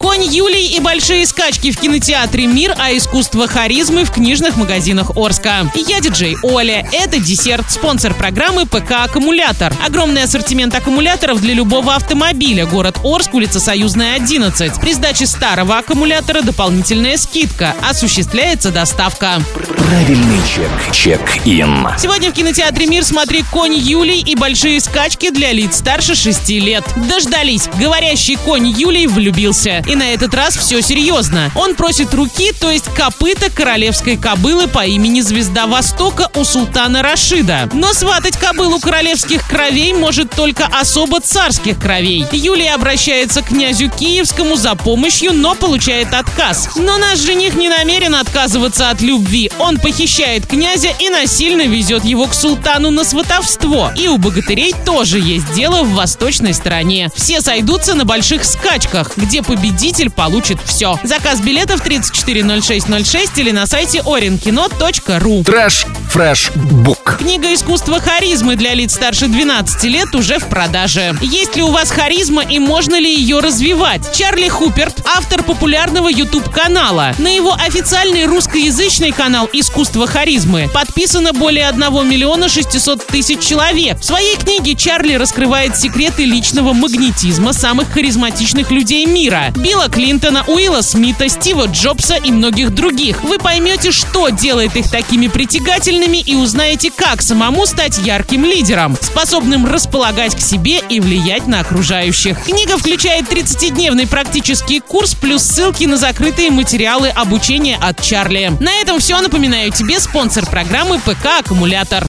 Конь Юлий и большие скачки в кинотеатре «Мир», а искусство харизмы в книжных магазинах Орска. Я диджей Оля. Это десерт, спонсор программы ПК «Аккумулятор». Огромный ассортимент аккумуляторов для любого автомобиля. Город Орск, улица Союзная, 11. При сдаче старого аккумулятора дополнительная скидка. Осуществляется доставка. Правильный чек. Чек-ин. Сегодня в кинотеатре «Мир» смотри «Конь Юлий» и большие скачки для лиц старше 6 лет. Дождались. Говорящий конь Юлий влюбился. И на этот раз все серьезно. Он просит руки, то есть копыта королевской кобылы по имени Звезда Востока у султана Рашида. Но сватать кобылу королевских кровей может только особо царских кровей. Юлия обращается к князю Киевскому за помощью, но получает отказ. Но наш жених не намерен отказываться от любви. Он похищает князя и насильно везет его к султану на сватовство. И у богатырей тоже есть дело в восточной стороне. Все сойдутся на больших скачках, где победитель победитель получит все. Заказ билетов 340606 или на сайте orinkino.ru. Trash Fresh Book. Книга искусства харизмы для лиц старше 12 лет уже в продаже. Есть ли у вас харизма и можно ли ее развивать? Чарли Хуперт, автор популярного YouTube-канала. На его официальный русскоязычный канал «Искусство харизмы» подписано более 1 миллиона 600 тысяч человек. В своей книге Чарли раскрывает секреты личного магнетизма самых харизматичных людей мира. Билла Клинтона, Уилла Смита, Стива Джобса и многих других. Вы поймете, что делает их такими притягательными и узнаете, как самому стать ярким лидером, способным располагать к себе и влиять на окружающих. Книга включает 30-дневный практический курс плюс ссылки на закрытые материалы обучения от Чарли. На этом все. Напоминаю тебе спонсор программы ПК «Аккумулятор».